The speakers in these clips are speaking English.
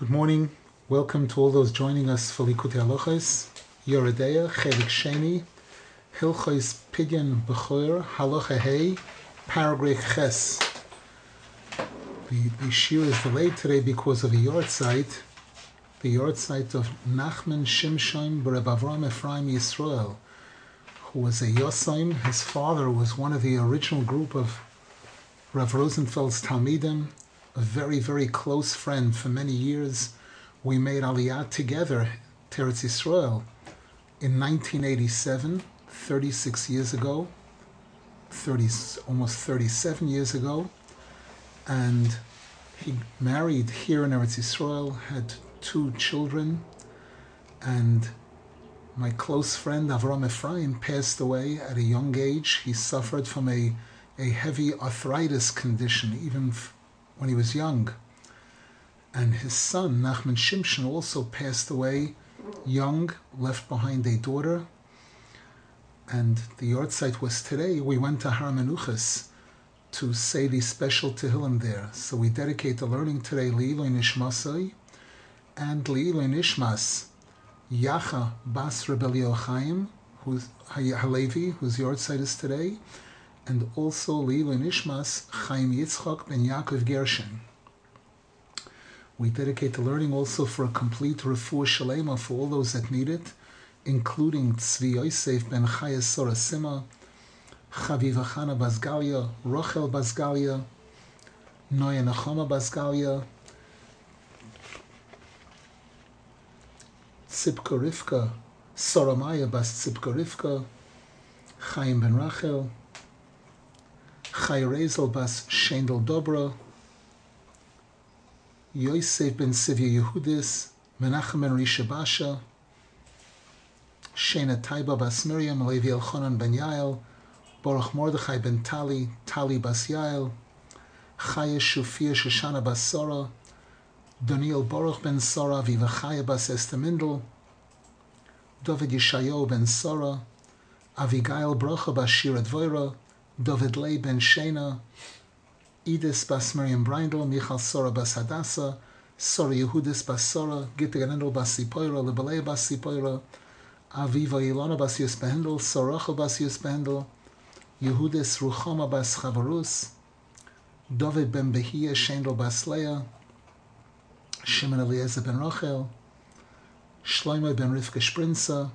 Good morning. Welcome to all those joining us for Likutei Halachos, Yoreh Deah, Chelik Sheni, Hilchos Pidyon Bechor, Halacha Hey, Paragraph Ches. The, the shiur is delayed today because of a yahrzeit, the yahrzeit of Nachman Shimshon Bereb Avram Ephraim Yisrael, who was a Yosaim. His father was one of the original group of Rav Rosenfeld's Talmidim, a very, very close friend for many years. We made Aliyah together, Teretz Yisrael, in 1987, 36 years ago, 30, almost 37 years ago. And he married here in Eretz Yisrael, had two children, and my close friend Avram Ephraim passed away at a young age. He suffered from a, a heavy arthritis condition, even when he was young. And his son, Nachman Shimshon, also passed away young, left behind a daughter. And the yahrzeit was today. We went to Har Menuchas to say the special Tehillim there. So we dedicate the learning today Leiloi Nishmasai and Leiloi Nishmas Yacha Bas Rebelio Chaim, who's Halevi, whose yahrzeit is today, and also Leiloi Nishmas Chaim Yitzchak ben Yaakov Gershon. We dedicate the learning also for a complete refuah shalema for all those that need it, including Tzvi Yosef ben Chaya Sora Sima, Chaviva Chana Basgalia, Rochel Basgalia, Noya Nachoma Basgalia, Tzipka Rivka, Soramaya Bas Tzipka Rivka, Chaim ben Rachel, Chai Rezel Bas Shendel Dobro, Yosef ben Sivya Yehudis, Menachem ben Risha Basha, Shena Taiba Bas Miriam, Levi Elchonan ben Yael, Baruch Mordechai ben Tali, Tali Bas Yael, Chaya Shufia Shoshana Bas Sora, Daniel Baruch ben Sora, Viva Chaya Bas Esther Mindel, David Yeshayo ben Sora, Avigail Brocha Bas Shira Dvoira, David Lei ben Shena, Edis Bas Miriam Brindel, Michal Sora Bas Hadassah, Sora Yehudis Bas Sora, Gitta Ganendel Bas Sipoira, Libalei Bas Sipoira, Aviva Ilona Bas Yus Behendel, Sorachel Bas Yus Behendel, Yehudis Ruchoma Bas Chavarus, David ben Behia Shendel Bas Leah, Shimon Eliezer ben Rachel, Shlomo ben Rivka Sprinza,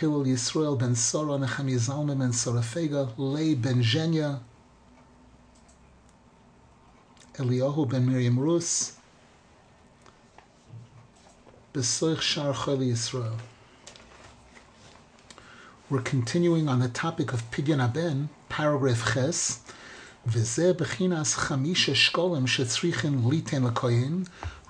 Hillel Yisrael ben Sora, Zalman ben Sorafega, Lei ben Zhenya, Eliyahu ben Miriam Rus, Besoich Shar Chol Yisrael. We're continuing on the topic of Pidyon Aben, paragraph Ches,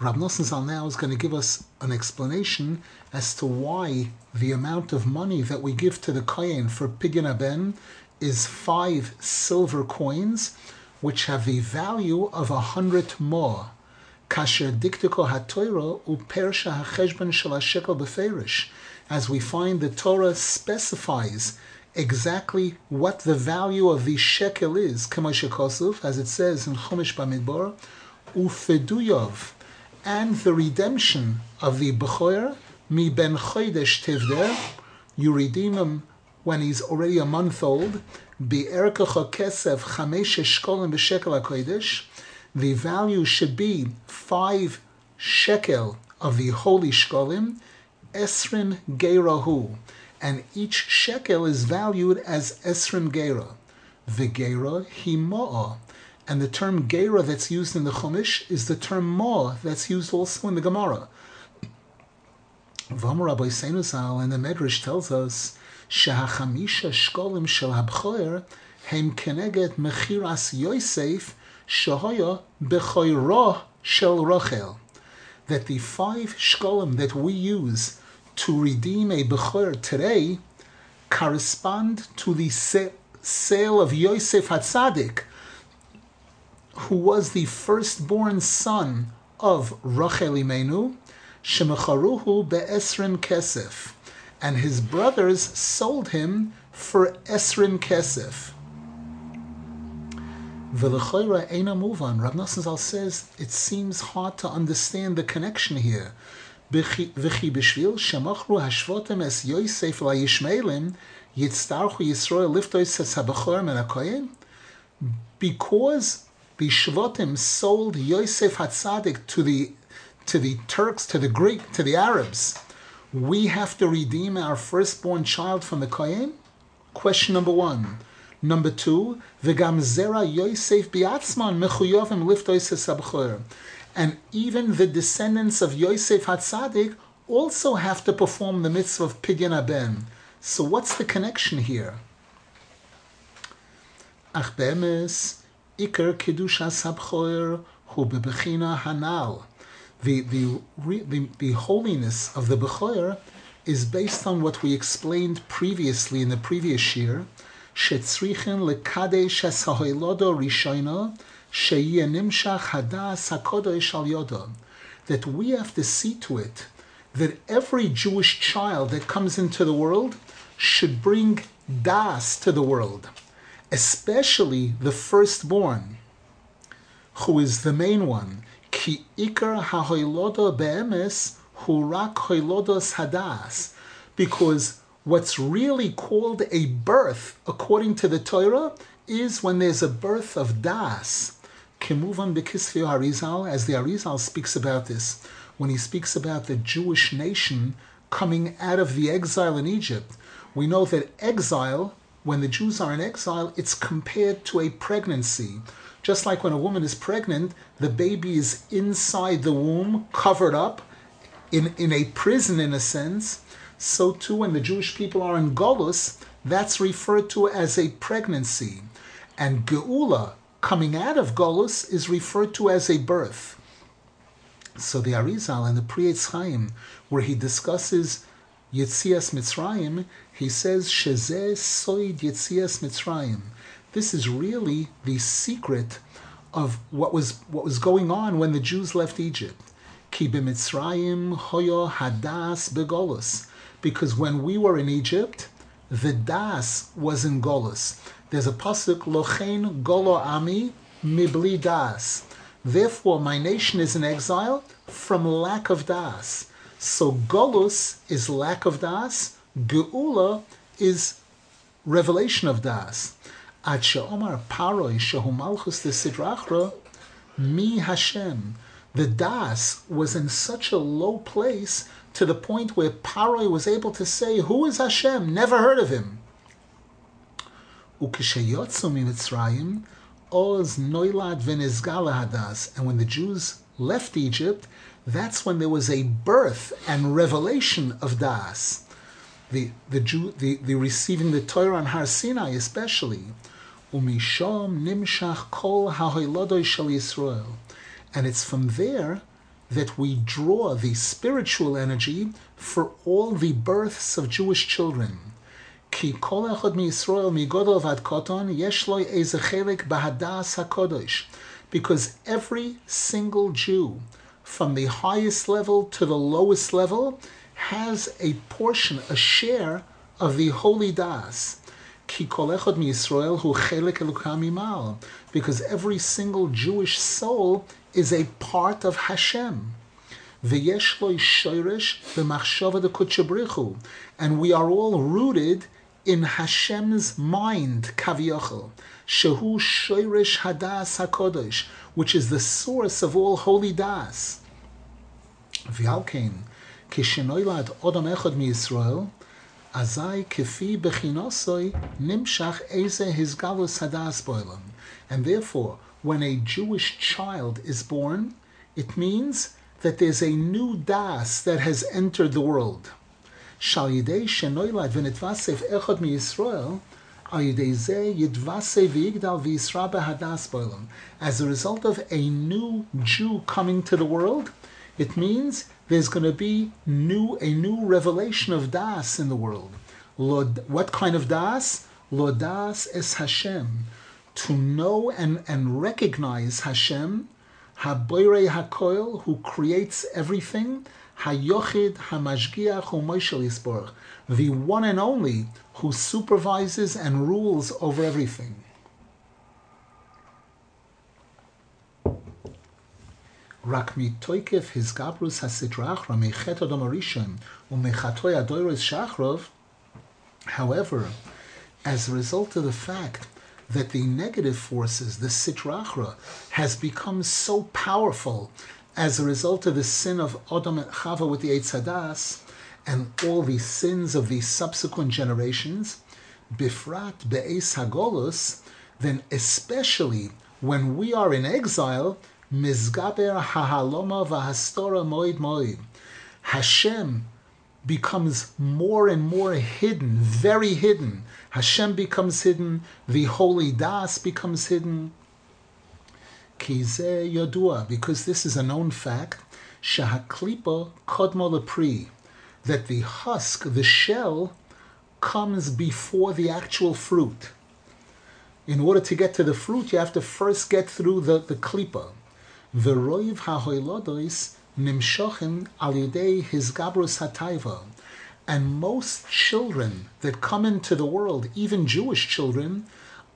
Rab Nosson Zal now is going to give us an explanation as to why the amount of money that we give to the kohen for Pidyon Aben is five silver coins, which have the value of a hundred more. Kasher diktiko hatoiro upersha hacheshben shel hashekel beferish. As we find the Torah specifies exactly what the value of the shekel is, Kosov, as it says in Chumash Bamidbar, ufeduyov, and the redemption of the Bechoyer, mi ben chodesh tivder, you redeem him when he's already a month old, bi'erkacha kesef chamesh shkolim b'shekel hakodesh, the value should be five shekel of the holy shkolim, esrin geirahu, and each shekel is valued as esrim gera. The gera himoa, and the term gera that's used in the Chumash is the term ma that's used also in the Gemara. Vamar Rabbi Seinusal and the Medrash tells us shehachamisha shkolim shel habchoyer hem keneget mechiras Yosef shahoya bechoyroh shel Rachel. That the five shkolim that we use to redeem a Bechor today correspond to the sale of Yosef Hatzadik, who was the firstborn son of Rachel Imenu, Shemecharuhu be'esrim kesef, and his brothers sold him for esrim kesef. Eina muvan. Rav Nosson Zal says it seems hard to understand the connection here. V'chi b'shvil shemachru hashvotem es Yosef Yisrael Because the Shvotim sold Yosef Hatzadik to the to the Turks, to the Greek, to the Arabs, we have to redeem our firstborn child from the Kohen? Question number one. Number two, v'gam zera Yosef biatzman mechuyovim liftois And even the descendants of Yosef Hatzadik also have to perform the mitzvah of Pidyon Aben. So what's the connection here? Ach ikar kidushas habchoyer hu bebechina hanal. The, the, the, the holiness of the Bechoyer is based on what we explained previously in the previous year, shetzrichen rishoino. That we have to see to it that every Jewish child that comes into the world should bring das to the world, especially the firstborn, who is the main one. Ki ikar hahoilodo be'emes hurak hoilodos hadas. Because what's really called a birth, according to the Torah, is when there's a birth of das. Kimuvan bekisvio Arizal, as the Arizal speaks about this, when he speaks about the Jewish nation coming out of the exile in Egypt, we know that exile, when the Jews are in exile, it's compared to a pregnancy. Just like when a woman is pregnant, the baby is inside the womb, covered up, in, in a prison in a sense. So too, when the Jewish people are in Golus, that's referred to as a pregnancy. And Geula, coming out of Golus, is referred to as a birth. So the Arizal and the Pri Etz Chaim, where he discusses Yitzias Mitzrayim, he says, Shezeh Soid Yitzias Mitzrayim. This is really the secret of what was what was going on when the Jews left Egypt. Ki hoyo hadas begolus. Because when we were in Egypt, the das was in Golus. There's a pasuk lochein golo ami mibli das. Therefore, my nation is in exile from lack of das. So Golus is lack of das. Geula is revelation of das. Ad she'omar paroi shehu malchus de sidrachra mi Hashem. The das was in such a low place to the point where Paroi was able to say, "Who is Hashem?" Never heard of him. Ukishayotzu Mitzrayim, oz noilad v'nizgala hadas. And when the Jews left Egypt, that's when there was a birth and revelation of das. The the Jew the, the receiving the Torah on Har Sinai especially. Umishom nimshach kol ha'hoilodoi shel Yisrael. And it's from there that we draw the spiritual energy for all the births of Jewish children. Ki kol echad mi Yisrael mi godol vad koton yesh chelik bahadas hakodesh. Because every single Jew, from the highest level to the lowest level, has a portion, a share of the holy das. Because every single Jewish soul is a part of Hashem. And we are all rooted in Hashem's mind, kaviyachol. Shehu shoyresh hadas hakodesh, which is the source of all holy das. V'alkein, kishenoilad odom echad mi Yisrael, Azai kefi bechinosoi nimshach eze hizgalus hadas. And therefore, when a Jewish child is born, it means that there's a new das that has entered the world. Shal yidei shenoilad v'nitvasef echad mi Yisrael, as a result of a new Jew coming to the world, it means there's going to be new a new revelation of das in the world. Lord, what kind of das? Lodas es Hashem. To know and, and recognize Hashem, Haboire Hakoil, who creates everything, Hayochid Hamashgiach Umoishel the one and only who supervises and rules over everything. רק מתוקף הסגברוס הסדרה אחרא מחטא אדם הראשון ומחטאי הדוירס שחרוב, however, as a result of the fact that the negative forces, the sitrachra, has become so powerful as a result of the sin of Adam and Chava with the Eitzadas and all the sins of the subsequent generations, bifrat be'es hagolus, then especially when we are in exile, mizgaber hahaloma v'hastora moed moed, Hashem becomes more and more hidden, very hidden. Hashem becomes hidden, the holy Das becomes hidden. Kize yodua, because this is a known fact, shahaklipa kodmo lepri, that the husk, the shell, comes before the actual fruit. In order to get to the fruit, you have to first get through the, the klipa. V'roiv ha'hoilodois nimshochim al yidei hizgabrus hataiva. And most children that come into the world, even Jewish children,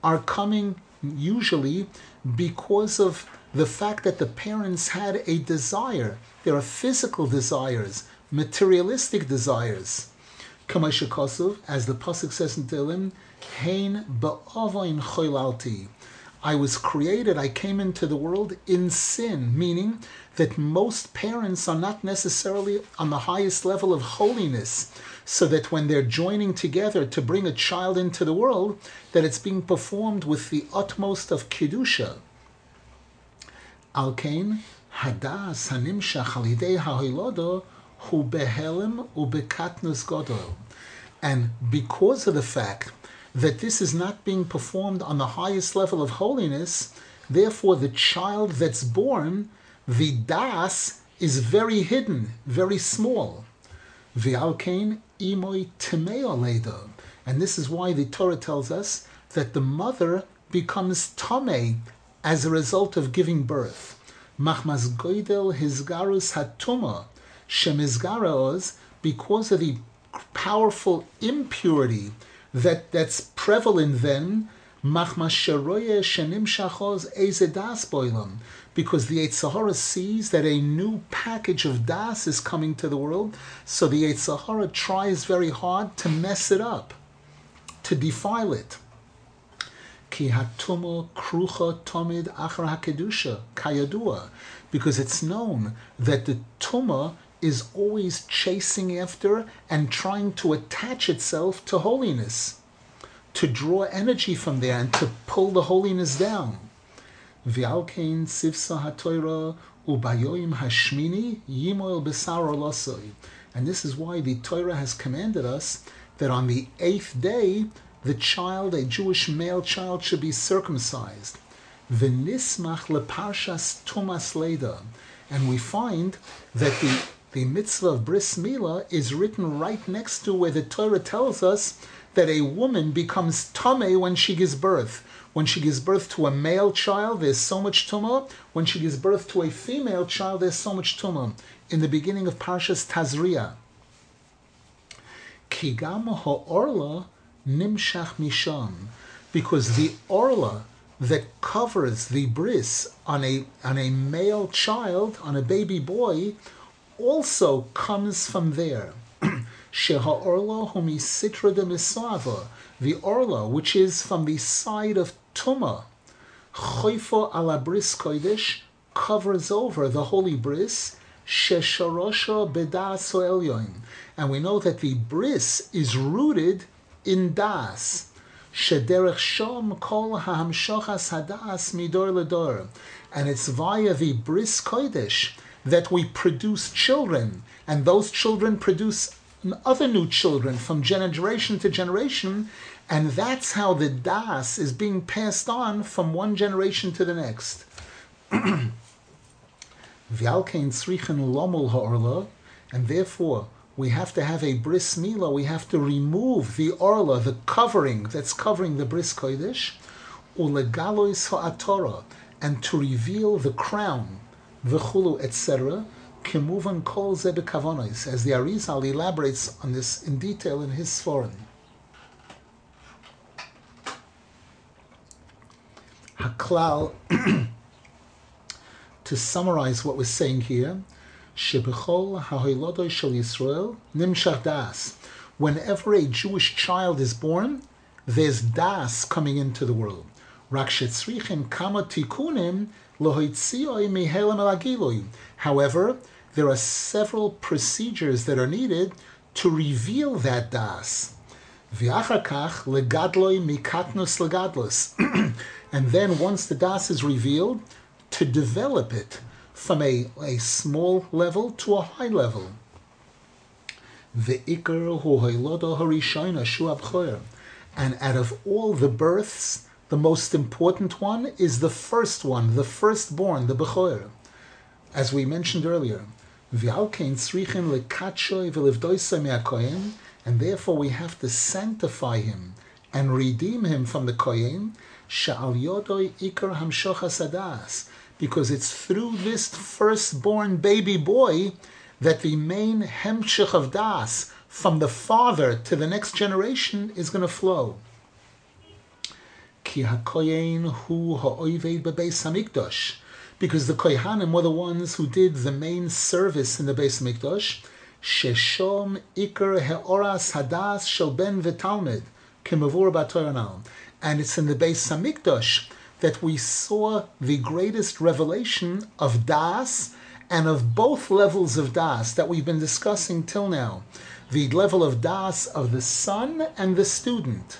are coming usually because of the fact that the parents had a desire. There are physical desires, materialistic desires. Kamashakosov, as the Pasuk says in Tehillim, Hein ba'avoin choilalti. I was created, I came into the world in sin, meaning that most parents are not necessarily on the highest level of holiness, so that when they're joining together to bring a child into the world, that it's being performed with the utmost of kedusha. Alkein hadas hanimshach alidei hahilodo hu behelim ubekatnus godol. And because of the fact that this is not being performed on the highest level of holiness, therefore the child that's born, the das, is very hidden, very small. V'alkein imoy timeo And this is why the Torah tells us that the mother becomes tame as a result of giving birth. Machmas goidel hizgarus hatuma shemizgaraos because of the powerful impurity that, that's prevalent then, because the Yetzer Hara sees that a new package of das is coming to the world, so the Yetzer Hara tries very hard to mess it up, to defile it. Because it's known that the tuma is always chasing after and trying to attach itself to holiness, to draw energy from there and to pull the holiness down. V'alkein sivsa hatoira ubayoim hashmini yimoil besar And this is why the Torah has commanded us that on the eighth day, the child, a Jewish male child, should be circumcised. V'nismach leparshas tumas leda. And we find that the the mitzvah of bris milah is written right next to where the Torah tells us that a woman becomes tame when she gives birth. When she gives birth to a male child, there's so much tumah. When she gives birth to a female child, there's so much tumah. In the beginning of Parshas Tazria, Kigam ha'orla nimshach misham, because the orla that covers the bris on a on a male child, on a baby boy, also comes from there. Sheha orla humi sitra de misava, the orla which is from the side of Tuma, choifo ala bris kodesh, covers over the holy bris, shesharosha bedas elyon, and we know that the bris is rooted in das. Shederech shom kol hahamshochas hadas midor ledor, and it's via the bris kodesh that we produce children, and those children produce other new children from generation to generation, and that's how the das is being passed on from one generation to the next. and therefore we have to have a bris milah. We have to remove the orla, the covering that's covering the bris kodesh, ulegalois ha'atorah, and to reveal the crown v'chulu, etc. Kimuvan kol ze bekavonis, as the Arizal elaborates on this in detail in his Sforim. Haklal to summarize what we're saying here, Shebechol ha'hoilodoi shel Yisrael nimshach das. Whenever a Jewish child is born, there's das coming into the world. Rak shetzrichim kama tikunim. However, there are several procedures that are needed to reveal that das. And then once the das is revealed, to develop it from a, a small level to a high level. And out of all the births, the most important one is the first one, the firstborn, the Bechoyer. As we mentioned earlier, and therefore we have to sanctify him and redeem him from the Kohen, because it's through this firstborn baby boy that the main hemshich of das from the father to the next generation is going to flow. Ki hakoyen hu ha'oived bebeis hamikdash, because the kohanim were the ones who did the main service in the Beis Hamikdash. Sheshom ikar heoras hadas shel ben v'talmid kimavur batoyanal, and it's in the Beis Hamikdash that we saw the greatest revelation of Das and of both levels of Das that we've been discussing till now. The level of Das of the son and the student.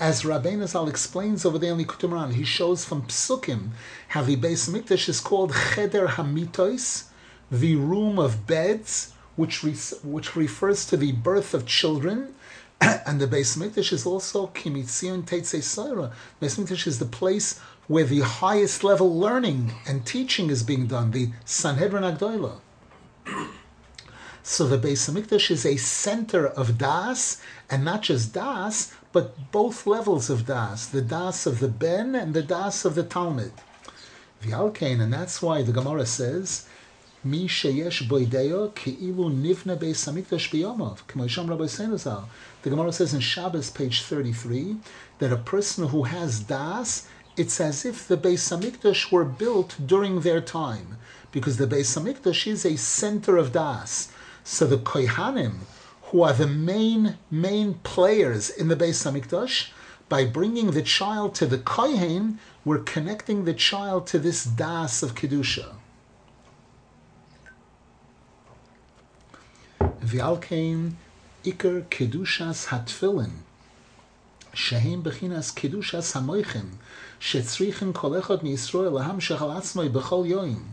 As Rabbeinu Zal explains over there in Likutei Moharan, he shows from Psukim how the Beis Mikdash is called Cheder Hamitos, the room of beds, which, re- which refers to the birth of children, and the Beis Mikdash is also Kimitzion Teitzei Saira. Beis Mikdash is the place where the highest level learning and teaching is being done, the Sanhedrin Agdoila. So the Beis Hamikdash is a center of Das, and not just Das, but both levels of Das, the Das of the Ben and the Das of the Talmud. V'alkein, and that's why the Gemara says, Mi sheyesh boideyo ke'ilu nivna beis hamikdash biyomov. Rabbi. The Gemara says in Shabbos, page 33, that a person who has das, it's as if the Beis Hamikdash were built during their time, because the Beis Hamikdash is a center of das. So the Kohanim, who are the main, main players in the Beis Hamikdash, by bringing the child to the Kohen, we're connecting the child to this das of Kedusha. V'alkein Iker kedushas hatfilin, shehem bechinas kedushas hamoichem, shetzrichen kolechot miYisrael laham shechal b'chol yoim.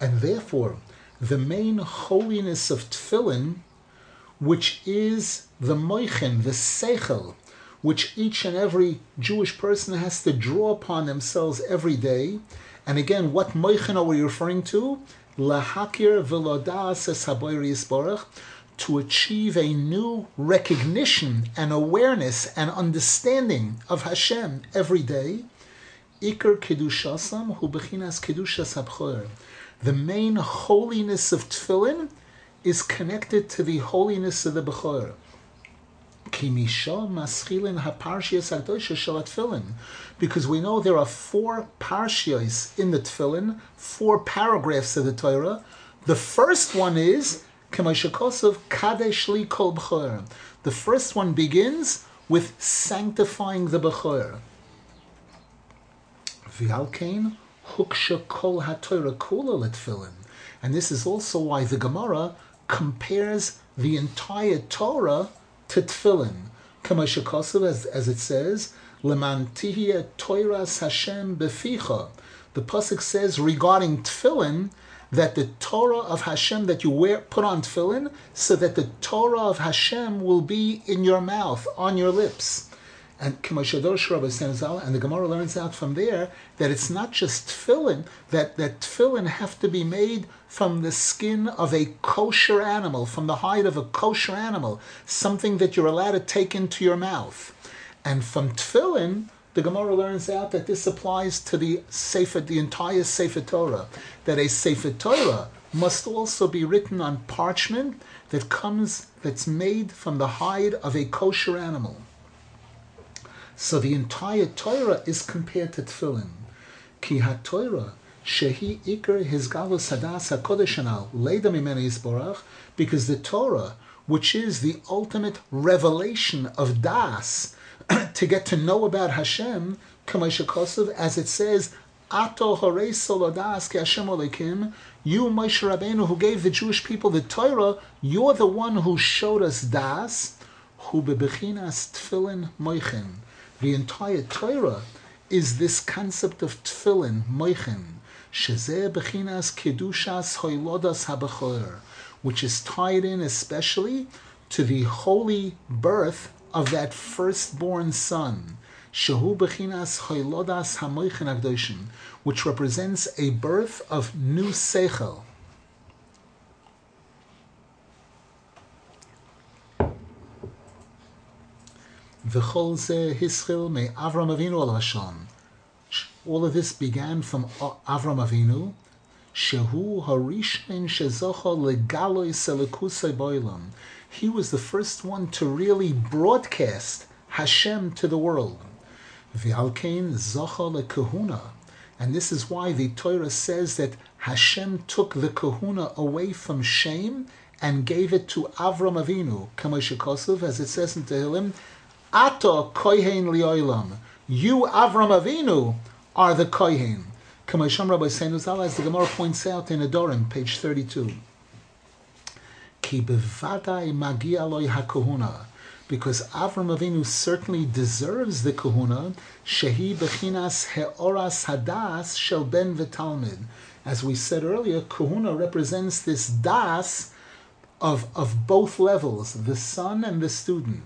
And therefore, the main holiness of tefillin, which is the moichem, the seichel, which each and every Jewish person has to draw upon themselves every day. And again, what moichem are we referring to? Lahakir v'lodas es haboyri to achieve a new recognition and awareness and understanding of Hashem every day. Iker kedushasam hu bechinas kedushas. The main holiness of tefillin is connected to the holiness of the bechor. Because we know there are four parshios in the tefillin, four paragraphs of the Torah. The first one is. The first one begins with sanctifying the B'chor. V'alkein Huksha Kol HaTorah Kula. And this is also why the Gemara compares the entire Torah to Tfilin. Kamashakosov, as, as it says, Hashem Beficha. The Pasuk says regarding Tfilin that the Torah of Hashem that you wear put on tefillin, so that the Torah of Hashem will be in your mouth, on your lips. And and the Gemara learns out from there that it's not just tefillin, that, that tefillin have to be made from the skin of a kosher animal, from the hide of a kosher animal, something that you're allowed to take into your mouth. And from tefillin, the Gemara learns out that this applies to the Sefer, the entire Sefer Torah, that a Sefer Torah must also be written on parchment that comes, that's made from the hide of a kosher animal. So the entire Torah is compared to Tefillin. Ki ha-Torah shehi ikar his galus hadas hakodesh anal leida mimena yisborach, because the Torah, which is the ultimate revelation of das, to get to know about Hashem, as it says, Ato Horei Solodas Ki Hashem Olekim, you, Moshe Rabbeinu, who gave the Jewish people the Torah, you're the one who showed us das, who bebechinas tefillin moichin. The entire Torah is this concept of tefillin, moichin, shezeh bechinas kedushas hoilodas habachor, which is tied in especially to the holy birth of that firstborn son, shehu bechinas hoilodas hamoichin akdoshim, which represents a birth of new seichel. V'chol ze hischil me Avram Avinu al Hashon. All of this began from Avram Avinu, shehu harishin. He was the first one to really broadcast Hashem to the world. V'alkein zocha lekahuna. And this is why the Torah says that Hashem took the kahuna away from Shem and gave it to Avram Avinu, as it says in Tehillim, Ato kohen lioilam. You, Avram Avinu, are the kohen. Kamasham Rabbi Senuzal, as the Gemara points out in Nedarim, page 32. Ki bevadai magia loy hakohuna because Avram Avinu certainly deserves the kahuna, shehi bechinas heoras hadas shel ben v'talmid. As we said earlier, kahuna represents this das of, of both levels, the son and the student.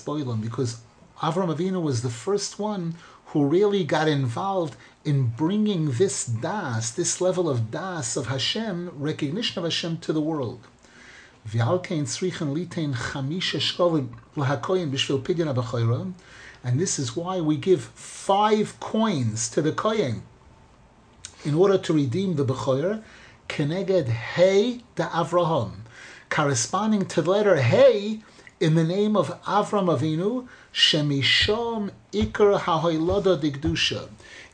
Boilam, because Avram Avinu was the first one who really got involved in bringing this das, this level of das of Hashem, recognition of Hashem to the world. And this is why we give five coins to the kohen in order to redeem the Bechoyer, Keneged Hey de Avraham, corresponding to the letter Hey in the name of Avram Avinu, Shemishom Iker HaHoiloda Digdusha.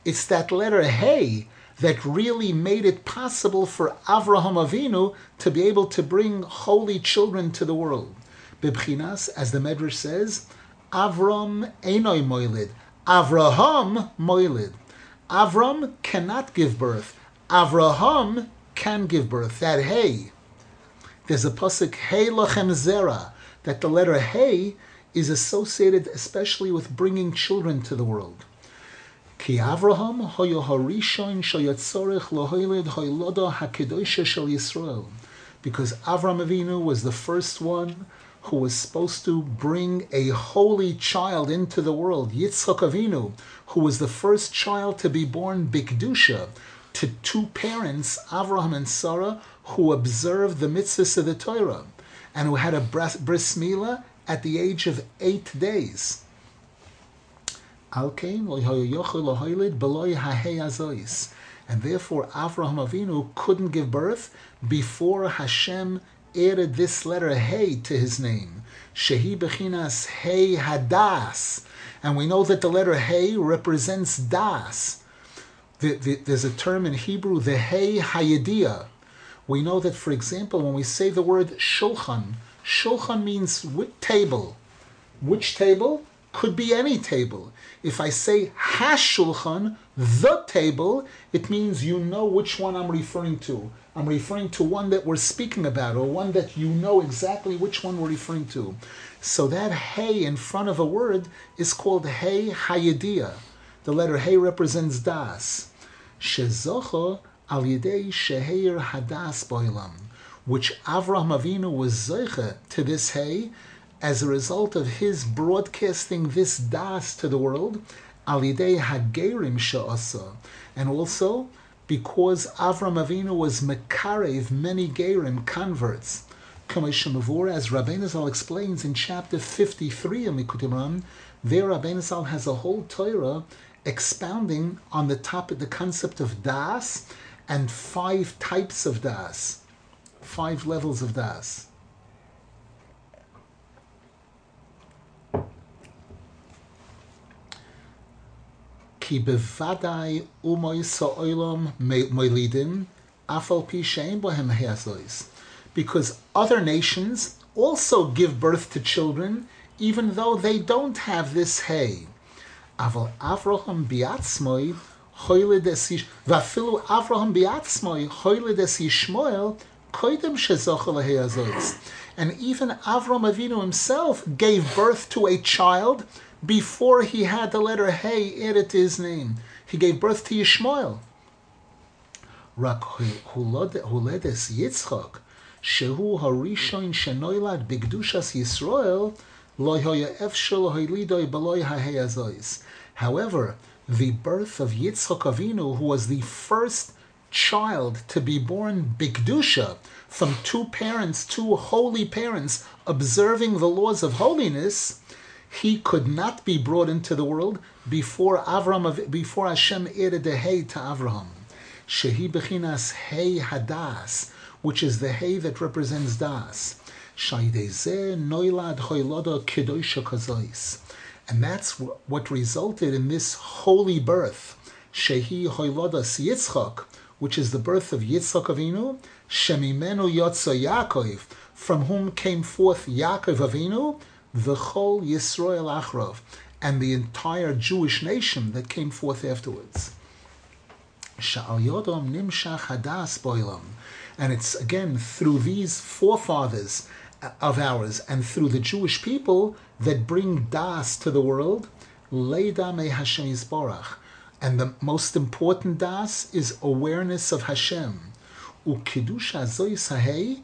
It's that letter Hey that really made it possible for Avraham Avinu to be able to bring holy children to the world. Bibchinas, as the Medrash says, Avram Enoi Moilid. Avraham Moilid. Avram cannot give birth. Avraham can give birth. That Hey. There's a pasuk Hey Lachem Zera that the letter Hey is associated especially with bringing children to the world. Ki Avraham hoyo harishon shayatzorech lohoilid hoiloda hakedosha shel Yisrael. Because Avram Avinu was the first one who was supposed to bring a holy child into the world, Yitzchak Avinu, who was the first child to be born Bikdusha, to two parents, Avraham and Sarah, who observed the mitzvahs of the Torah and who had a bris, milah at the age of eight days. And therefore, Avraham Avinu couldn't give birth before Hashem added this letter Hey to his name. Shehi Bechinas Hey Hadas. And we know that the letter Hey represents Das. The, the, there's a term in Hebrew, the Hey Hayedia. We know that, for example, when we say the word Shulchan, Shulchan means table. Which table? Could be any table. If I say Hashulchan, the table, it means you know which one I'm referring to. I'm referring to one that we're speaking about, or one that you know exactly which one we're referring to. So that hey in front of a word is called hey hayedia. The letter hey represents das. Shezocho al yidei sheheir hadas boilam which Avraham Avinu was zeicha to this hay as a result of his broadcasting this das to the world, alidei hagerim sha'asa, and also because Avram Avinu was mekarev many gerim converts. Kamei as Rabbeinu Zal explains in chapter 53 of Likutei there Rabbeinu Zal has a whole Torah expounding on the topic, the concept of das, and five types of das five levels of das. Ki bevadai afal pi shein bohem. Because other nations also give birth to children even though they don't have this hay. Aval Avraham des vafilu Avraham biatzmoi hoyle des Yishmael koidem shezochel azois. And even Avram Avinu himself gave birth to a child before he had the letter Hey added to his name. He gave birth to Yishmael. Rak huledes Yitzchak, shehu harishon shenoilad bigdushas Yisrael, However, the birth of Yitzchak Avinu, who was the first child to be born bigdusha from two parents, two holy parents, observing the laws of holiness, he could not be brought into the world before Avram, before Hashem added the hay to Avraham. Shehi bechinas hay hadas, which is the hay that represents das. And that's what resulted in this holy birth. Shehi Hoilodas Yitzchak, which is the birth of Yitzchak Avinu, Shemimenu Yotza Yaakov, from whom came forth Yaakov Avinu, the whole Yisrael Achrov, and the entire Jewish nation that came forth afterwards. Sha'al Nimshach Hadas Boilam. And it's again through these forefathers of ours and through the Jewish people that bring das to the world, leida me Hashem Yisborach. And the most important das is awareness of Hashem. Ukidusha.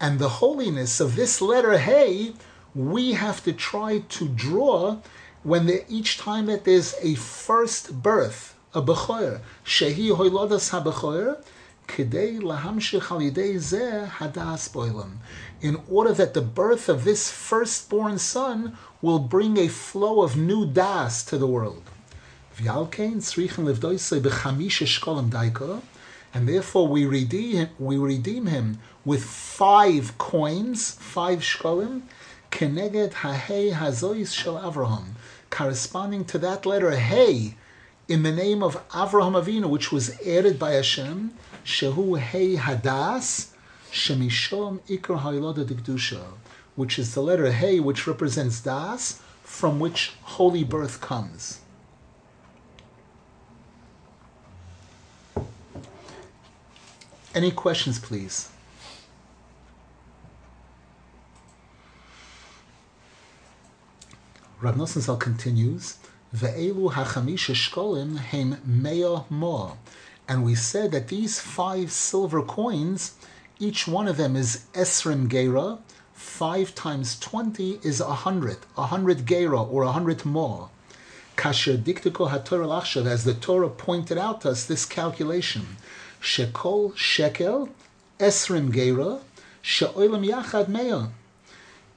And the holiness of this letter Hey, we have to try to draw when there, each time that there's a first birth, a bechor, shehi hoilodas ha in order that the birth of this firstborn son will bring a flow of new das to the world. And therefore we redeem, we redeem him with five coins, five shkolim, keneged hahei hazois shel Avraham, corresponding to that letter hey in the name of Avraham Avinu, which was added by Hashem, Shehu Hey Hadas Shemishom Ikra Hailoda Dikdusha, which is the letter Hey, which represents Das, from which holy birth comes. Any questions, please? Rav Nosson continues, Ve'elu hachamisha shkolim hem mea mo. And we said that these five silver coins, each one of them is Esrim Gera, five times 20 is a hundred, a hundred Gera or a hundred more. Kasher diktiko haTorah lachshav, as the Torah pointed out to us, this calculation. Shekol shekel, Esrim Gera, she'olam yachad meah.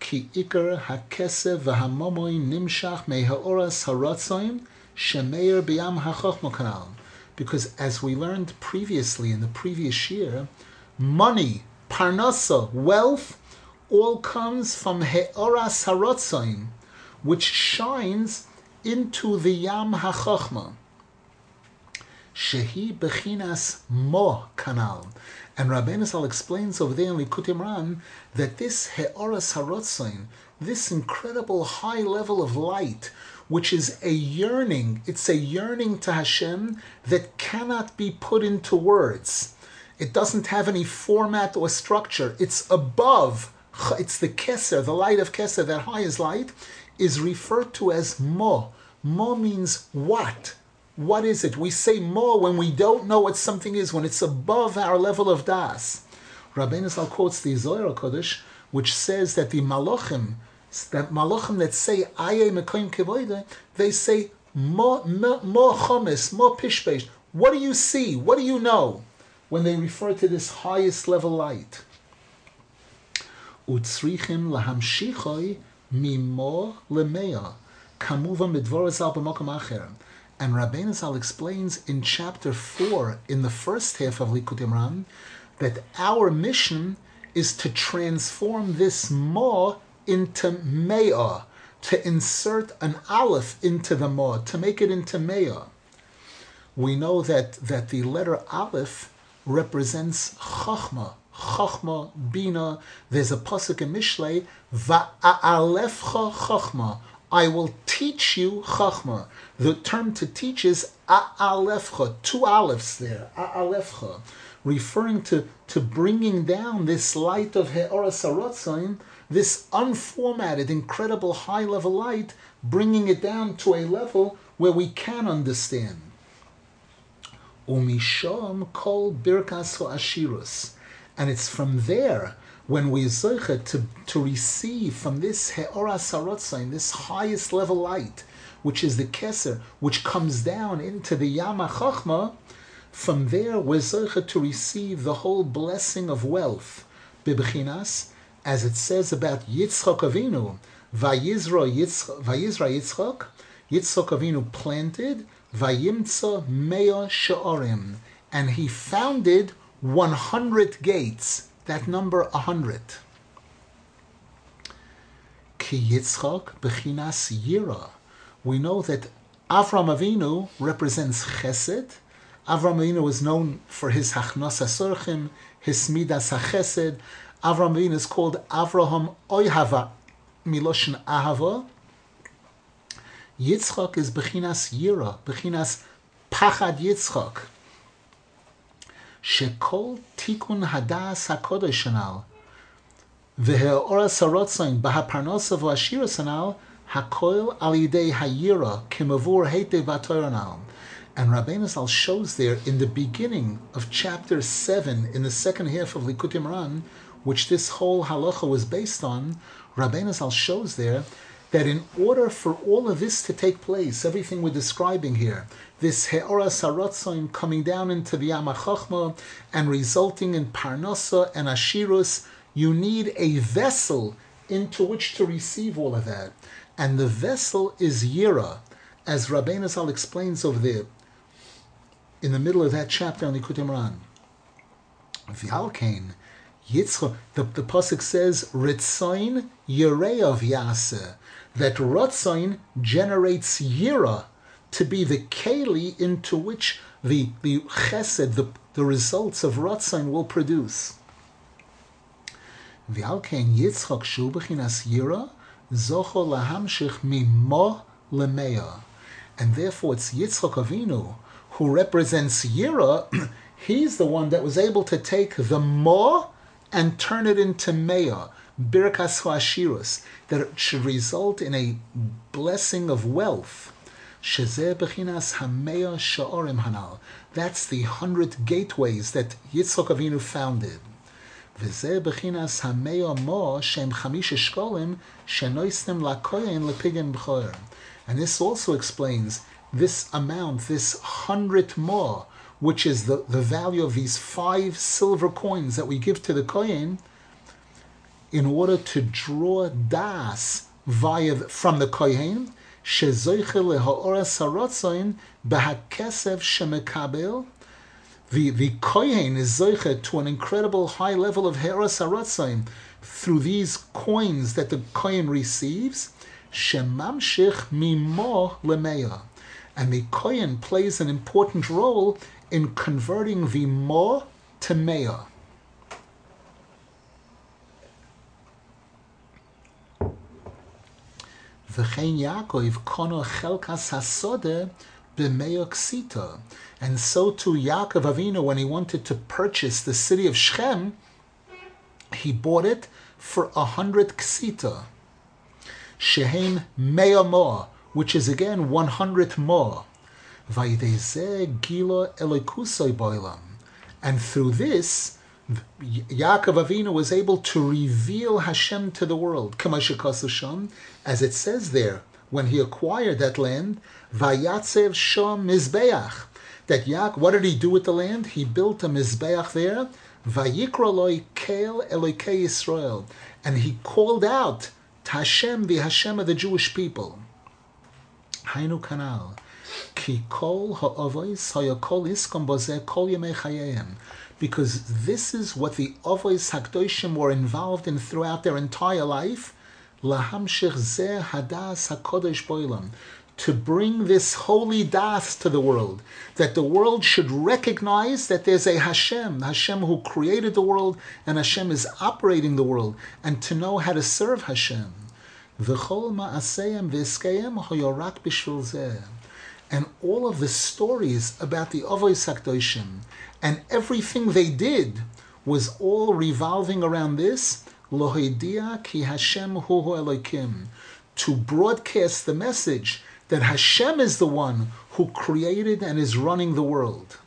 Ki hakesev nimshach me'ha'oras shemeir kanal because as we learned previously in the previous year, money, parnasa, wealth, all comes from he'oras harotzaim, which shines into the yam hachachma. Shehi bechinas mo kanal. And Rabbeinu Zal explains over there in Likutei Moharan that this he'oras harotzaim, this incredible high level of light, which is a yearning. It's a yearning to Hashem that cannot be put into words. It doesn't have any format or structure. It's above. It's the Keser, the light of Keser, that highest light, is referred to as Mo. Mo means what? What is it? We say more when we don't know what something is, when it's above our level of Das. Rabbeinu Zal quotes the Zohar Kodesh, which says that the Malachim, that malachim that say aye mekoim kevoide, they say more more chomis, more pishpesh. What do you see? What do you know? When they refer to this highest level light. Utzrichim lahamshichoi mimo lemeya kamuva midvorazal b'mokom acher. And Rabbeinu Zal explains in chapter 4, in the first half of Likutei Moharan, that our mission is to transform this more into Me'ah, to insert an aleph into the ma, to make it into meya. We know that, that the letter aleph represents chachma, chachma, bina. There's a pasuk in Mishlei, va'alefcha chachma. I will teach you chachma. The term to teach is a'alefcha, two alephs there, a'alefcha, referring to, to bringing down this light of he'oras this unformatted, incredible high level light, bringing it down to a level where we can understand. Umisham kol birkas ashirus. And it's from there when we zoche to, to receive from this he'ora sarotzain, this highest level light, which is the keser, which comes down into the yama chachma, from there we're to receive the whole blessing of wealth. Bibchinas, as it says about Yitzchok Avinu, Vayizra Yitzchok, Yitzchok, Yitzchok Avinu planted, Vayimtza Mea Sha'orim, and he founded 100 gates, that number 100. Ki Yitzchok Bechinas Yira. We know that Avram Avinu represents Chesed. Avram Avinu is known for his Hachnos Asorchim, his Midas HaChesed. Avram Avinu is called Avraham Oyhava, Miloshin Ahava. Yitzchok is Bechinas Yira, Bechinas Pachad Yitzchok. Shekol Tikun Hadas HaKodesh Anal Ve'e'or HaSarotzoin B'HaParnosa V'Ashiras Anal Hakoil Al Yidei Hayira Kimavur Heite V'Atoyr and Rabbeinu Zal shows there in the beginning of chapter 7, in the second half of Likutei Moharan, which this whole halacha was based on, Rabbeinu Zal shows there that in order for all of this to take place, everything we're describing here, this He'ora Sarotzoin coming down into the Yamachachma and resulting in Parnasa and Ashirus, you need a vessel into which to receive all of that. And the vessel is Yira, as Rabbeinu Zal explains over there in the middle of that chapter on Likutei Moharan. V'alkein, Yitzchak, the, the Pasuk says, Ritzain Yereav Yaseh that Rotzain generates Yira to be the Keli into which the, the Chesed, the, the results of Rotzain will produce. V'alkein Yitzchak shu b'chinas Yira zocho lahamshich mimo lemeya. And therefore it's Yitzchak Avinu who represents Yira. He's the one that was able to take the mo and turn it into meya birkas ha'ashirus, that it should result in a blessing of wealth. That's the hundred gateways that Yitzchok Avinu founded. And this also explains this amount, this hundred more, which is the, the value of these five silver coins that we give to the kohen, in order to draw das via from the kohen shezoiche lehaora sarotzain behakesef shemekabel. The the kohen is zoiche to an incredible high level of hera sarotzain through these coins that the kohen receives. Shemamshich mimo lemeya, and the kohen plays an important role in converting the mo to meya. V'chein Yaakov kono chelkas hasode b'meyoksita. And so too Yaakov Avinu, when he wanted to purchase the city of Shechem, he bought it for a hundred ksita. Shehem meya which is again one hundred more. Vaydeze gila elikusoi boilam. And through this, Yaakov Avinu was able to reveal Hashem to the world, as it says there, when he acquired that land, Vayatzev Shom Mizbeach. That Yaakov, what did he do with the land? He built a Mizbeach there, Vayikroloi Kel Elokei Yisrael, and he called out to Hashem, the Hashem of the Jewish people. Hainu Kanal. Ki kol ha'avos hayakol iskom bozeh kol yemei because this is what the Avos Hakdoshim were involved in throughout their entire life, zeh hadas boilam, to bring this holy das to the world, that the world should recognize that there's a Hashem, Hashem who created the world, and Hashem is operating the world, and to know how to serve Hashem. And all of the stories about the Avos Sakdoshim and everything they did was all revolving around this Lohidia ki Hashem hu to broadcast the message that Hashem is the one who created and is running the world.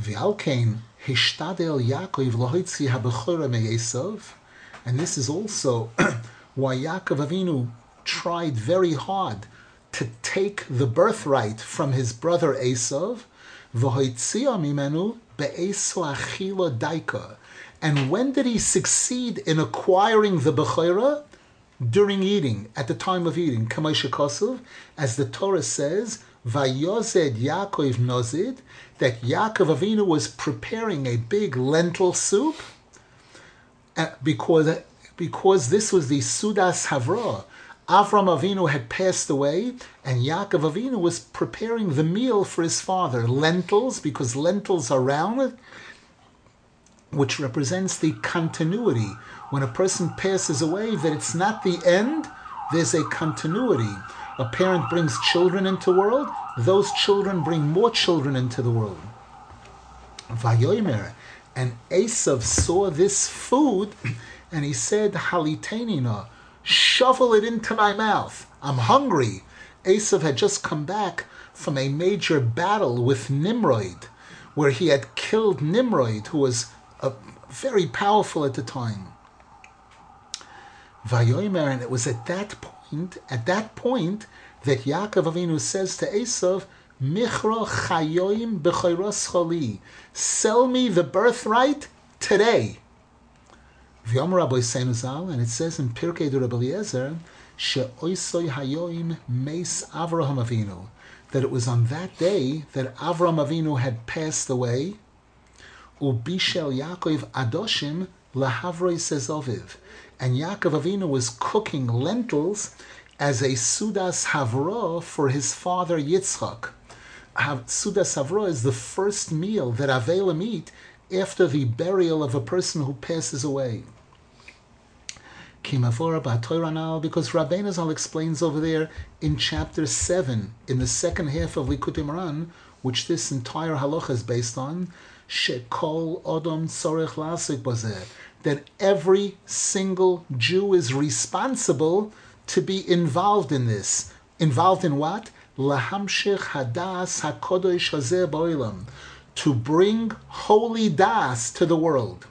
Yaakov habechora and this is also why Yaakov Avinu tried very hard to take the birthright from his brother Esav, and when did he succeed in acquiring the Bechorah? During eating, at the time of eating, as the Torah says, Vayozed Yaakov Nozid, that Yaakov Avinu was preparing a big lentil soup, eh, because because this was the Sudas Havra. Avram Avinu had passed away, and Yaakov Avinu was preparing the meal for his father, lentils, because lentils are round, which represents the continuity. When a person passes away, that it's not the end, there's a continuity. A parent brings children into the world, those children bring more children into the world. Vayomer, and Esav saw this food and he said, Halitenina, shovel it into my mouth. I'm hungry. Esav had just come back from a major battle with Nimrod, where he had killed Nimrod, who was a, very powerful at the time. Vayomer, and it was at that point, at that point, that Yaakov Avinu says to Esav, Michra chayoim choli. Sell me the birthright today. V'yomer Rabbi Zal, and it says in Pirkei du Rabbi Eliezer, hayoim meis Avraham Avinu, that it was on that day that Avraham Avinu had passed away, ubishel Yaakov adoshim lahavroi sezoviv, and Yaakov Avinu was cooking lentils as a sudas havro for his father Yitzchak. Sudas havro is the first meal that Avelim eat after the burial of a person who passes away. Kimavora Batoiranal, because Rabbeinu Zal explains over there in chapter 7, in the second half of Likutei Moharan, which this entire halacha is based on, Shekol Odom Tzorech Lasik that every single Jew is responsible to be involved in this. Involved in what? lahamshich hadas hakodesh hazeh to bring holy das to the world.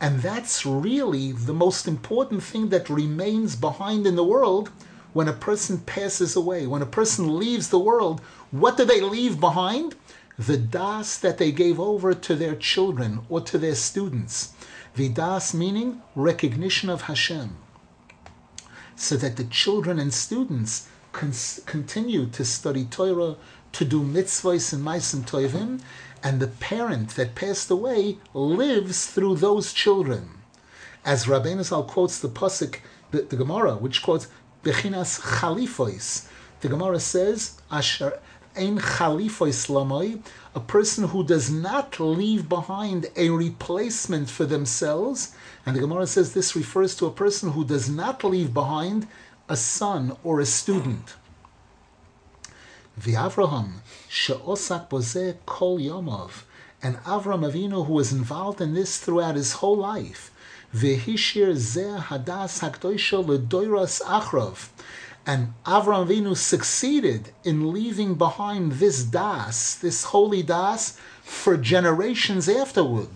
And that's really the most important thing that remains behind in the world when a person passes away. When a person leaves the world, what do they leave behind? The das that they gave over to their children or to their students. Vidas meaning recognition of Hashem so that the children and students continue to study Torah, to do mitzvahs and ma'asim tovim, and the parent that passed away lives through those children. As Rabbeinu Zal quotes the pasuk, the, the Gemara, which quotes Bechinas Chalifois. The Gemara says, Asher ein Chalifois lamoi, a person who does not leave behind a replacement for themselves, and the Gemara says this refers to a person who does not leave behind a son or a student. The Avraham she'osak bozeh kol yomov, and Avram Avinu who was involved in this throughout his whole life. Vehishir zeh hadas hakdoisha ledoiras achrov. And Avram Avinu succeeded in leaving behind this das, this holy das, for generations afterward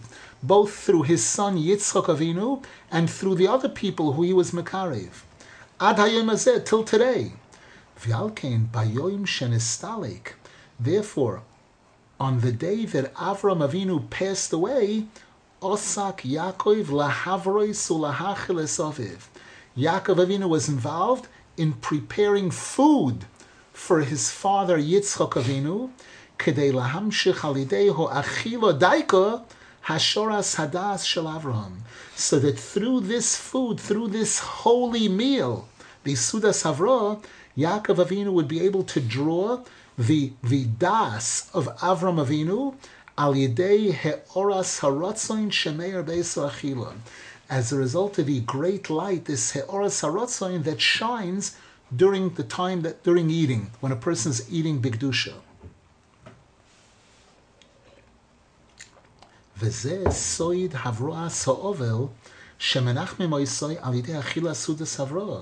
both through his son Yitzchak Avinu and through the other people who he was Makarev. Ad hayom till today. Therefore, on the day that Avram Avinu passed away, Osak Yaakov lahavroi sulahachil esoviv. Yaakov Avinu was involved in preparing food for his father Yitzchak Avinu, kedei lahamshich alidei ho achilo daika hashoras hadas shel Avraham, so that through this food, through this holy meal, the Sudas Havra, Yaakov Avinu would be able to draw the, the das of Avram Avinu al yedei heoras haratzoin shemeir beiso achila. As a result of the great light, this heoras haratzoin that shines during the time that during eating, when a person is eating bigdusha. וזה סויד הברוע סאובל שמנח ממויסוי על ידי אכילה סודס הברוע.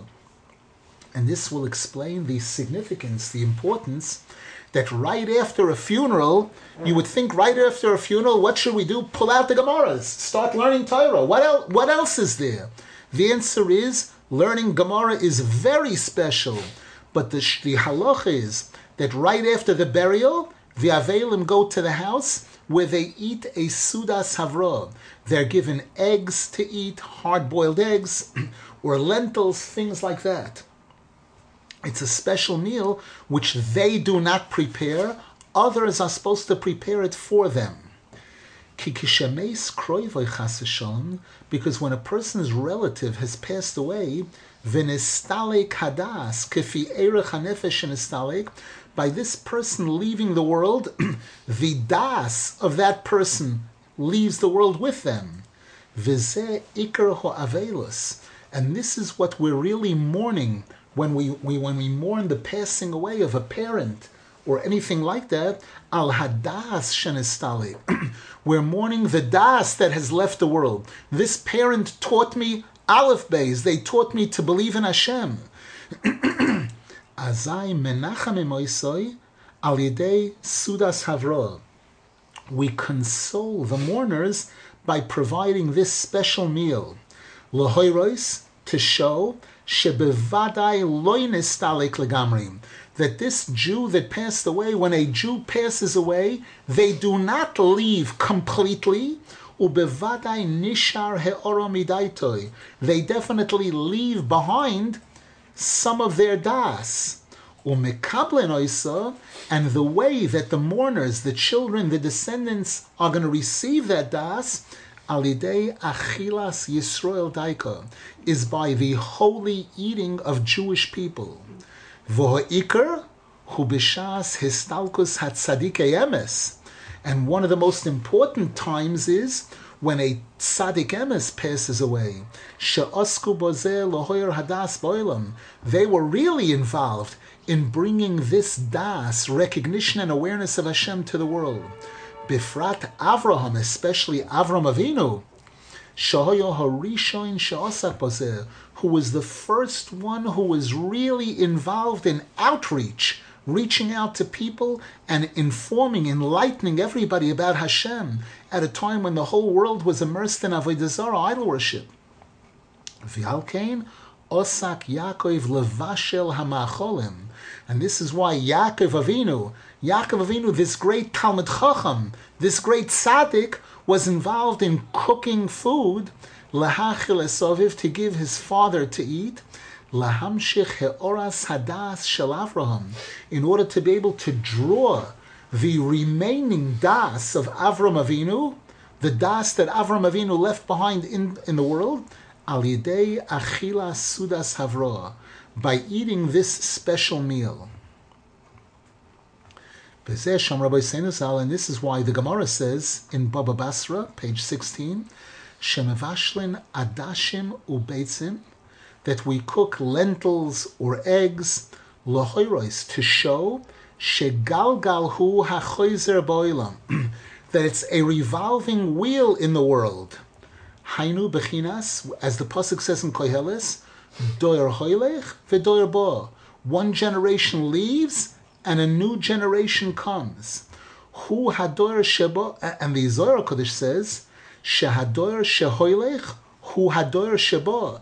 And this will explain the significance, the importance that right after a funeral, you would think right after a funeral, what should we do? Pull out the Gemaras, start learning Torah. What else, what else is there? The answer is learning Gemara is very special, but the, the halacha is that right after the burial, the Avelim go to the house where they eat a Sudas Havra. They're given eggs to eat, hard boiled eggs, or lentils, things like that. It's a special meal which they do not prepare. Others are supposed to prepare it for them. Because when a person's relative has passed away, by this person leaving the world, the das of that person leaves the world with them. And this is what we're really mourning when we, we when we mourn the passing away of a parent or anything like that, al hadas shenestali. We're mourning the das that has left the world. This parent taught me aleph bays. They taught me to believe in Hashem. Azai menachem emoisoi al yedei sudas havro. We console the mourners by providing this special meal. Lahoirois, to show shebevadai loinestalek legamrim that this Jew that passed away, when a Jew passes away, they do not leave completely. Ubevadai nishar heoromidaitoi. They definitely leave behind some of their das. And the way that the mourners, the children, the descendants are going to receive that das, alidei achilas Yisrael daika, is by the holy eating of Jewish people. V'ho'ikr hu b'shas histalkus hatzadikei emes. And one of the most important times is when a tzaddik emes passes away. She'osku bozeh lohoyer hadas boilam. They were really involved in bringing this das, recognition and awareness of Hashem to the world. Bifrat Avraham, especially Avram Avinu, Shahoyo Bozeh, who was the first one who was really involved in outreach, reaching out to people and informing, enlightening everybody about Hashem at a time when the whole world was immersed in Avodah Zarah, idol worship. V'alkein Osak Yaakov levashel hamacholim. And this is why Yaakov Avinu, Yaakov Avinu, this great Talmud Chacham, this great tzaddik, was involved in cooking food lahachil esoviv to give his father to eat, lahamshich heoras hadas shel Avraham, in order to be able to draw the remaining das of Avram Avinu, the das that Avram Avinu left behind in, in the world, al yidei achila sudas havroa, by eating this special meal. And this is why the Gemara says in Baba Basra, page 16, shemavashlin adashim ubeitzim, that we cook lentils or eggs lahoirois to show shegalgalhu hachoizer boilam, that it's a revolving wheel in the world. Hainu bechinas, as the pasuk says in Koheles, doyer hoilech v'doyer bo. One generation leaves and a new generation comes. Hu hadoyer shebo, and the Zohar Kodesh says Shehadoyer shehoilech hu hadoyer sheba.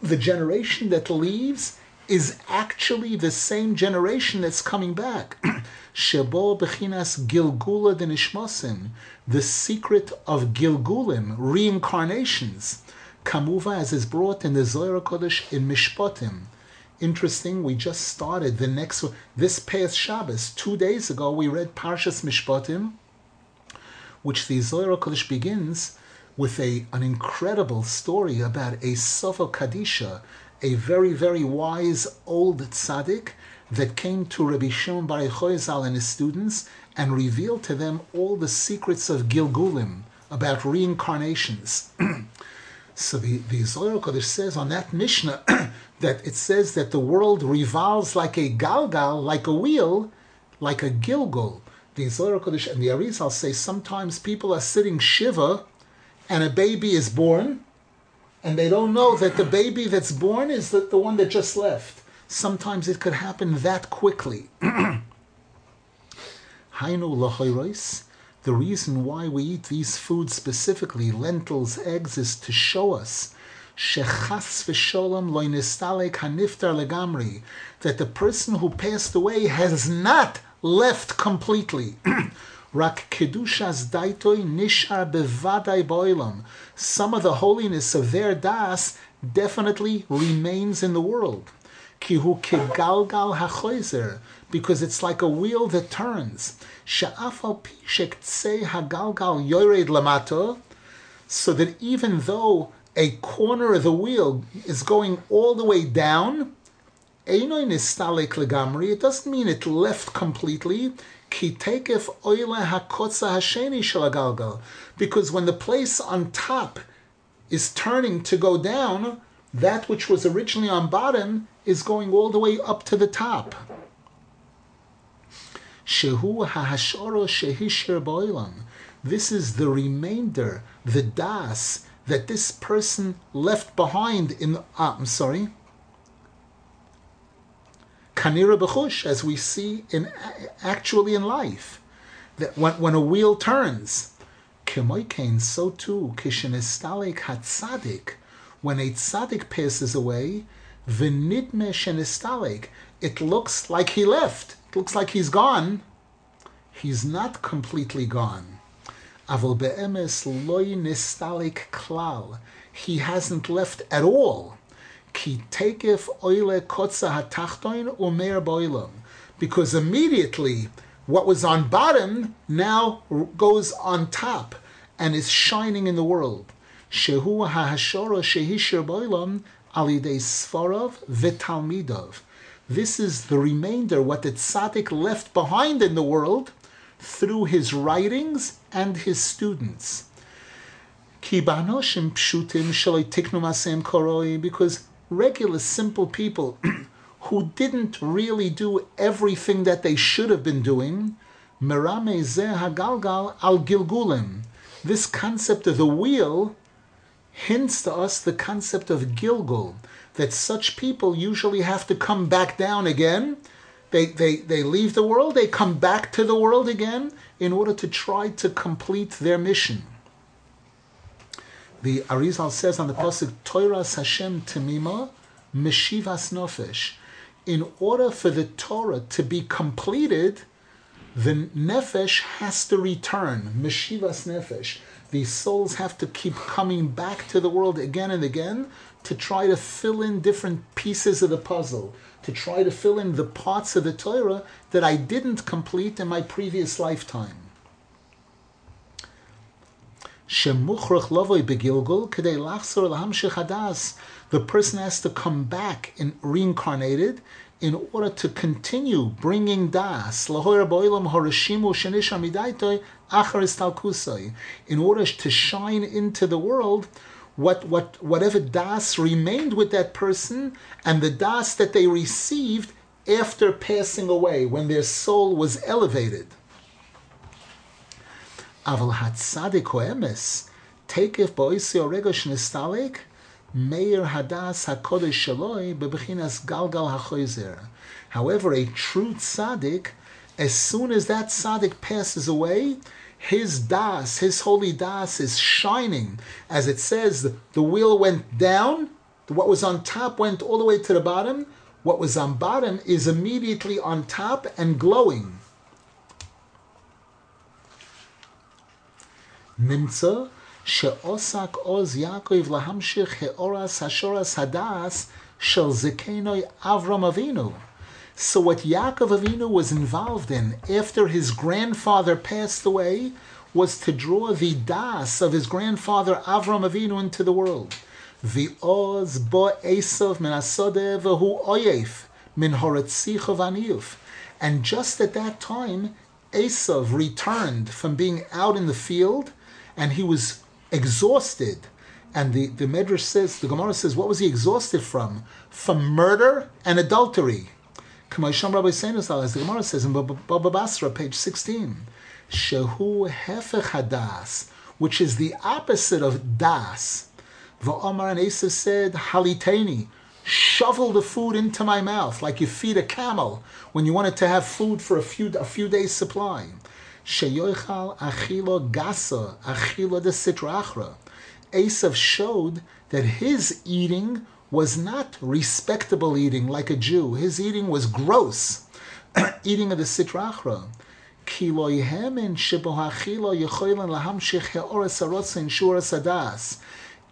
The generation that leaves is actually the same generation that's coming back. Shebo bechinas gilgula denishmosim, the secret of gilgulim, reincarnations. Kamuva, as is brought in the Zohar Kodesh in Mishpatim, Interesting, we just started the next this past Shabbos, two days ago, we read Parshas Mishpatim, which the Zohar Kodesh begins with a, an incredible story about a Sofa Kadisha, a very, very wise old tzaddik that came to Rabbi Shimon Bar Yochai and his students and revealed to them all the secrets of Gilgulim, about reincarnations. so the, the Zohar Kodesh says on that Mishnah that it says that the world revolves like a galgal, like a wheel, like a gilgal. The Zohar Kodesh and the Arizal say sometimes people are sitting shiva and a baby is born and they don't know that the baby that's born is the, the one that just left. Sometimes it could happen that quickly. Hainu. The reason why we eat these foods specifically, lentils, eggs, is to show us shechas v'sholom loinistalek haniftar legamri, that the person who passed away has not left completely. Rak kedushas daitoi nishar bevadai boilam. Some of the holiness of their das definitely remains in the world. Kihu kegalgal hachoizer, because it's like a wheel that turns. So that even though a corner of the wheel is going all the way down, it doesn't mean it left completely. Because when the place on top is turning to go down, that which was originally on bottom is going all the way up to the top. Shehu hahashoro shehishir boilam. This is the remainder, the das that this person left behind in. Ah, I'm sorry. Kanira b'chush, as we see in actually in life, that when, when a wheel turns, kemoikein, so too kishenestalik hatzadik, when a tzaddik passes away, v'nidme shenestalik, it looks like he left. Looks like he's gone. He's not completely gone. Avol be'emes loy nistalik klal. He hasn't left at all. Ki tekef oile kotza hatachtoin umer boilam. Because immediately what was on bottom now goes on top and is shining in the world. Shehu hahashora shehishir boilam alidei sfarov v'talmidov. This is the remainder, what the tzaddik left behind in the world through his writings and his students. Because regular, simple people who didn't really do everything that they should have been doing, hagalgal al gilgulim. This concept of the wheel hints to us the concept of gilgul, that such people usually have to come back down again. They, they, they leave the world, they come back to the world again in order to try to complete their mission. The Arizal says on the pasuk Torah Hashem Temima Meshivas Nofesh. In order for the Torah to be completed, the nefesh has to return. Meshivas nefesh. These souls have to keep coming back to the world again and again to try to fill in different pieces of the puzzle, to try to fill in the parts of the Torah that I didn't complete in my previous lifetime. The person has to come back and reincarnated in order to continue bringing das. In order to shine into the world what, what, whatever das remained with that person and the das that they received after passing away, when their soul was elevated. Aval hatzadik meir hadas hakodesh shaloi bebechinas galgal hachoizer. However, a true tzaddik, as soon as that tzaddik passes away, his das, his holy das is shining. As it says, the wheel went down, what was on top went all the way to the bottom, what was on bottom is immediately on top and glowing. So what Yaakov Avinu was involved in after his grandfather passed away was to draw the das of his grandfather Avram Avinu into the world. V'oz bo Esav min asodeh oyef min horetzichov. And just at that time, Esav returned from being out in the field, and he was exhausted. And the, the Medrash says, the Gemara says, what was he exhausted from? From murder and adultery. K'maysham Rabbi Seinas, as the Gemara says in Baba Basra, page 16, Shehu hefech hadas, which is the opposite of das. V'omar and Esav said, haliteni, shovel the food into my mouth like you feed a camel when you wanted to have food for a few a few days supply. Sheyoichal achilo gasa achilo de sitrachra. Esav showed that his eating was not respectable eating like a Jew. His eating was gross, eating of the sitrachra.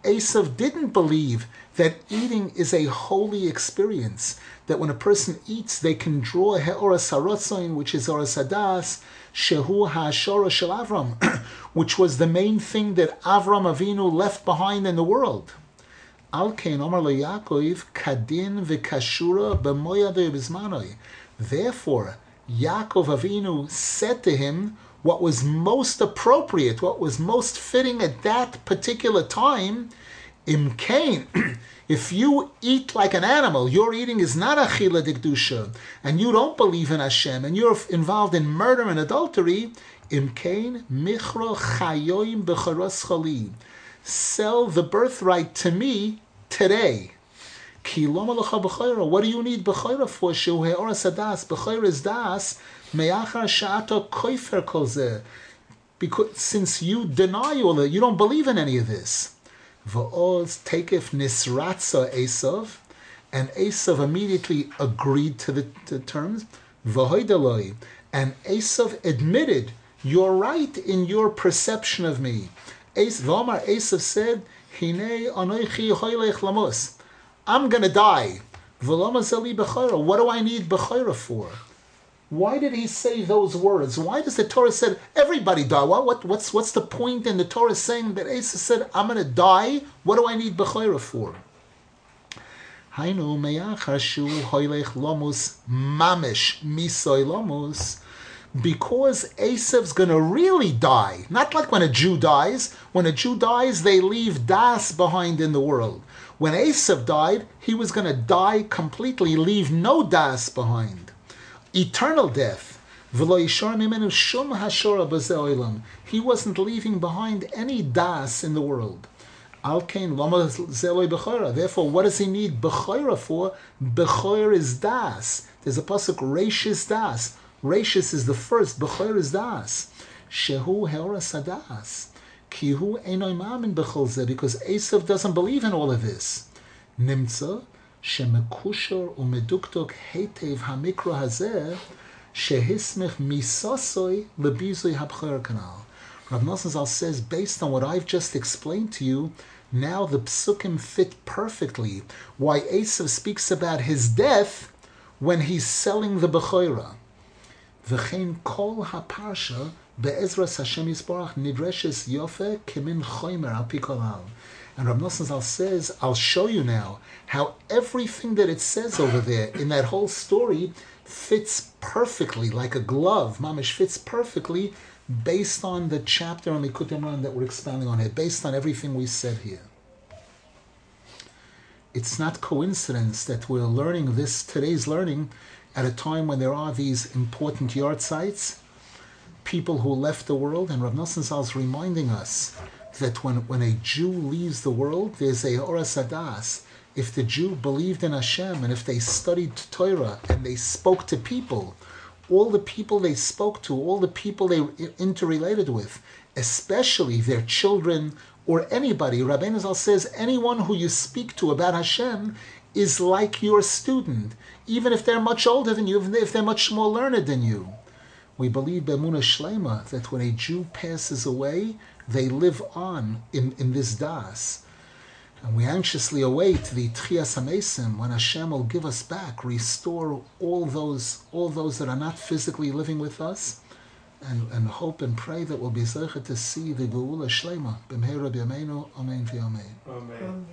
Esav didn't believe that eating is a holy experience, that when a person eats, they can draw He'ora Sarotzoin, which is Ora Sadas, Shehu HaShora Shel Avram, which was the main thing that Avram Avinu left behind in the world. Al Kein Omar Yaakov Therefore, Yaakov Avinu said to him what was most appropriate, what was most fitting at that particular time, Imkain, if you eat like an animal, your eating is not achila dikdusha, and you don't believe in Hashem, and you're involved in murder and adultery, imkain michro chayoim becharos chali. Sell the birthright to me today. What do you need b'chayra for? Shehu sadas. B'chayra is das. Because since you deny all that, you don't believe in any of this. And Esav immediately agreed to the, the terms. And Esav admitted, you're right in your perception of me. V'omar Esav said. I'm going to die. What do I need Bechira for? Why did he say those words? Why does the Torah said everybody die? What, what, what's, what's the point in the Torah saying that Asa said, I'm going to die? What do I need Bechira for? Hainu meyachashu hoylech lomus mamish misoy lomus. Because Asav's going to really die. Not like when a Jew dies. When a Jew dies, they leave Das behind in the world. When Esav died, he was going to die completely, leave no Das behind eternal death. He wasn't leaving behind any das in the world. Therefore, what does he need Bechora for? Bechor is das. There's a pasuk Rashis das. Rashis is the first. Bechor is das. Shehu heora Sadas. Kihu Enoi Mamin Becholze, because Esav doesn't believe in all of this. Nimtza, Shemekushor Umeduktok heitev Hamikro Hazeh, Shehismich Misosoi Lebizoi Habcher Kanal. Rav Nosson Zal says, based on what I've just explained to you, now the psukim fit perfectly why Esav speaks about his death when he's selling the Bechoirah. V'chein kol haparsha be'ezras Hashem Yisborach nidreshes yofe. And Rav Nosson says, I'll show you now how everything that it says over there in that whole story fits perfectly, like a glove. Mamish fits perfectly based on the chapter on Likutei Moharan that we're expounding on here, based on everything we said here. It's not coincidence that we're learning this today's learning at a time when there are these important yahrzeits, people who left the world, and Rav Nosson is reminding us that when, when a Jew leaves the world, there's a Horas Hadas. If the Jew believed in Hashem and if they studied Torah and they spoke to people, all the people they spoke to, all the people they interrelated with, especially their children or anybody, Rabbi Nazal says anyone who you speak to about Hashem is like your student, even if they're much older than you, even if they're much more learned than you. We believe Bemuna Shlema that when a Jew passes away, they live on in, in this das. And we anxiously await the Tchias HaMesim when Hashem will give us back, restore all those all those that are not physically living with us, and, and hope and pray that we'll be zeichet to see the Geula Shlema. B'mheira b'yameinu, Amen v'Amen. Amen. Amen.